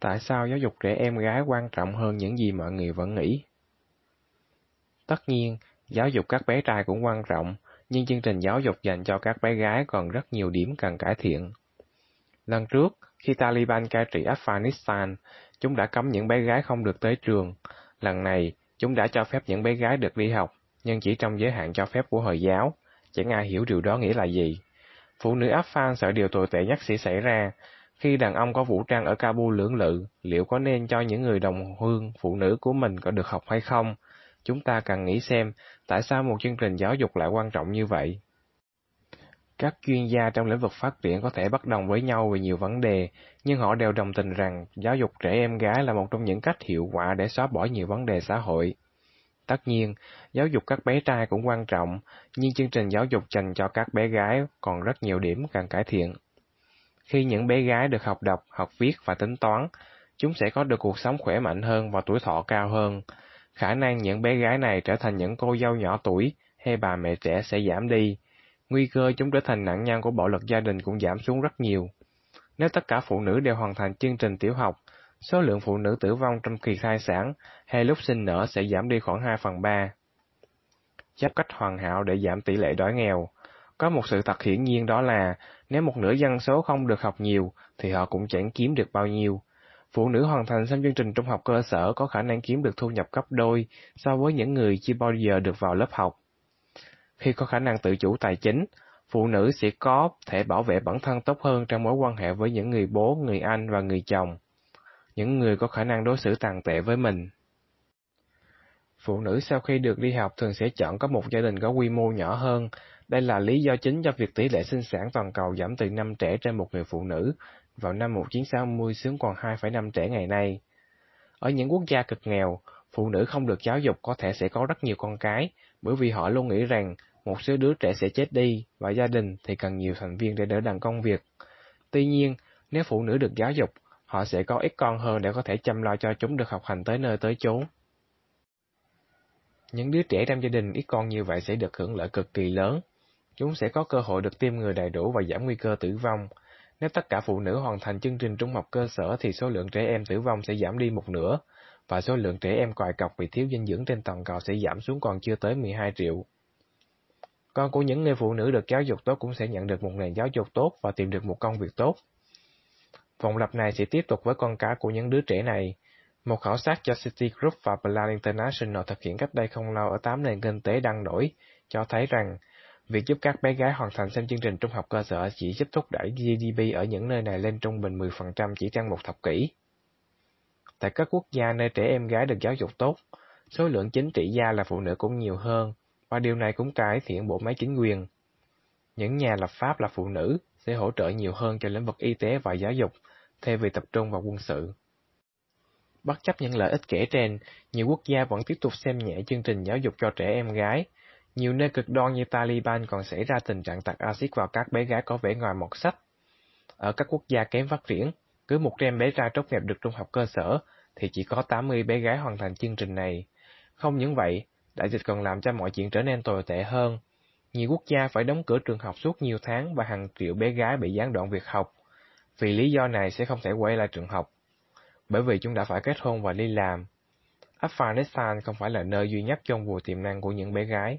Tại sao giáo dục trẻ em gái quan trọng hơn những gì mọi người vẫn nghĩ? Tất nhiên, giáo dục các bé trai cũng quan trọng, nhưng chương trình giáo dục dành cho các bé gái còn rất nhiều điểm cần cải thiện. Lần trước, khi Taliban cai trị Afghanistan, chúng đã cấm những bé gái không được tới trường. Lần này, chúng đã cho phép những bé gái được đi học, nhưng chỉ trong giới hạn cho phép của Hồi giáo. Chẳng ai hiểu điều đó nghĩa là gì. Phụ nữ Afghan sợ điều tồi tệ nhất sẽ xảy ra. Khi đàn ông có vũ trang ở Kabul lưỡng lự, liệu có nên cho những người đồng hương phụ nữ của mình có được học hay không? Chúng ta cần nghĩ xem tại sao một chương trình giáo dục lại quan trọng như vậy. Các chuyên gia trong lĩnh vực phát triển có thể bất đồng với nhau về nhiều vấn đề, nhưng họ đều đồng tình rằng giáo dục trẻ em gái là một trong những cách hiệu quả để xóa bỏ nhiều vấn đề xã hội. Tất nhiên, giáo dục các bé trai cũng quan trọng, nhưng chương trình giáo dục dành cho các bé gái còn rất nhiều điểm cần cải thiện. Khi những bé gái được học đọc, học viết và tính toán, chúng sẽ có được cuộc sống khỏe mạnh hơn và tuổi thọ cao hơn. Khả năng những bé gái này trở thành những cô dâu nhỏ tuổi hay bà mẹ trẻ sẽ giảm đi. Nguy cơ chúng trở thành nạn nhân của bạo lực gia đình cũng giảm xuống rất nhiều. Nếu tất cả phụ nữ đều hoàn thành chương trình tiểu học, số lượng phụ nữ tử vong trong kỳ thai sản hay lúc sinh nở sẽ giảm đi khoảng 2 phần 3. Chấp cách hoàn hảo để giảm tỷ lệ đói nghèo. Có một sự thật hiển nhiên đó là, nếu một nửa dân số không được học nhiều, thì họ cũng chẳng kiếm được bao nhiêu. Phụ nữ hoàn thành xong chương trình trung học cơ sở có khả năng kiếm được thu nhập gấp đôi so với những người chưa bao giờ được vào lớp học. Khi có khả năng tự chủ tài chính, phụ nữ sẽ có thể bảo vệ bản thân tốt hơn trong mối quan hệ với những người bố, người anh và người chồng những người có khả năng đối xử tàn tệ với mình. Phụ nữ sau khi được đi học thường sẽ chọn có một gia đình có quy mô nhỏ hơn. Đây là lý do chính cho việc tỷ lệ sinh sản toàn cầu giảm từ 5 trẻ trên một người phụ nữ vào năm 1960 xuống còn 2,5 trẻ ngày nay. Ở những quốc gia cực nghèo, phụ nữ không được giáo dục có thể sẽ có rất nhiều con cái, bởi vì họ luôn nghĩ rằng một số đứa trẻ sẽ chết đi và gia đình thì cần nhiều thành viên để đỡ đần công việc. Tuy nhiên, nếu phụ nữ được giáo dục, họ sẽ có ít con hơn để có thể chăm lo cho chúng được học hành tới nơi tới chốn. Những đứa trẻ trong gia đình ít con như vậy sẽ được hưởng lợi cực kỳ lớn. Chúng sẽ có cơ hội được tiêm ngừa đầy đủ và giảm nguy cơ tử vong. Nếu tất cả phụ nữ hoàn thành chương trình trung học cơ sở thì số lượng trẻ em tử vong sẽ giảm đi một nửa, và số lượng trẻ em còi cọc vì thiếu dinh dưỡng trên toàn cầu sẽ giảm xuống còn chưa tới 12 triệu. Con của những người phụ nữ được giáo dục tốt cũng sẽ nhận được một nền giáo dục tốt và tìm được một công việc tốt. Vòng lặp này sẽ tiếp tục với con cá của những đứa trẻ này. Một khảo sát do Citigroup và Plan International thực hiện cách đây không lâu ở 8 nền kinh tế đang nổi, cho thấy rằng việc giúp các bé gái hoàn thành xem chương trình trung học cơ sở chỉ giúp thúc đẩy GDP ở những nơi này lên trung bình 10% chỉ trong một thập kỷ. Tại các quốc gia nơi trẻ em gái được giáo dục tốt, số lượng chính trị gia là phụ nữ cũng nhiều hơn, và điều này cũng cải thiện bộ máy chính quyền. Những nhà lập pháp là phụ nữ sẽ hỗ trợ nhiều hơn cho lĩnh vực y tế và giáo dục, thay vì tập trung vào quân sự. Bất chấp những lợi ích kể trên, nhiều quốc gia vẫn tiếp tục xem nhẹ chương trình giáo dục cho trẻ em gái. Nhiều nơi cực đoan như Taliban còn xảy ra tình trạng tạt axit vào các bé gái có vẻ ngoài mọt sách. Ở các quốc gia kém phát triển, cứ 100 bé trai tốt nghiệp được trung học cơ sở, thì chỉ có 80 bé gái hoàn thành chương trình này. Không những vậy, đại dịch còn làm cho mọi chuyện trở nên tồi tệ hơn. Nhiều quốc gia phải đóng cửa trường học suốt nhiều tháng và hàng triệu bé gái bị gián đoạn việc học. Vì lý do này sẽ không thể quay lại trường học, bởi vì chúng đã phải kết hôn và đi làm. Afghanistan không phải là nơi duy nhất trong vùng tiềm năng của những bé gái.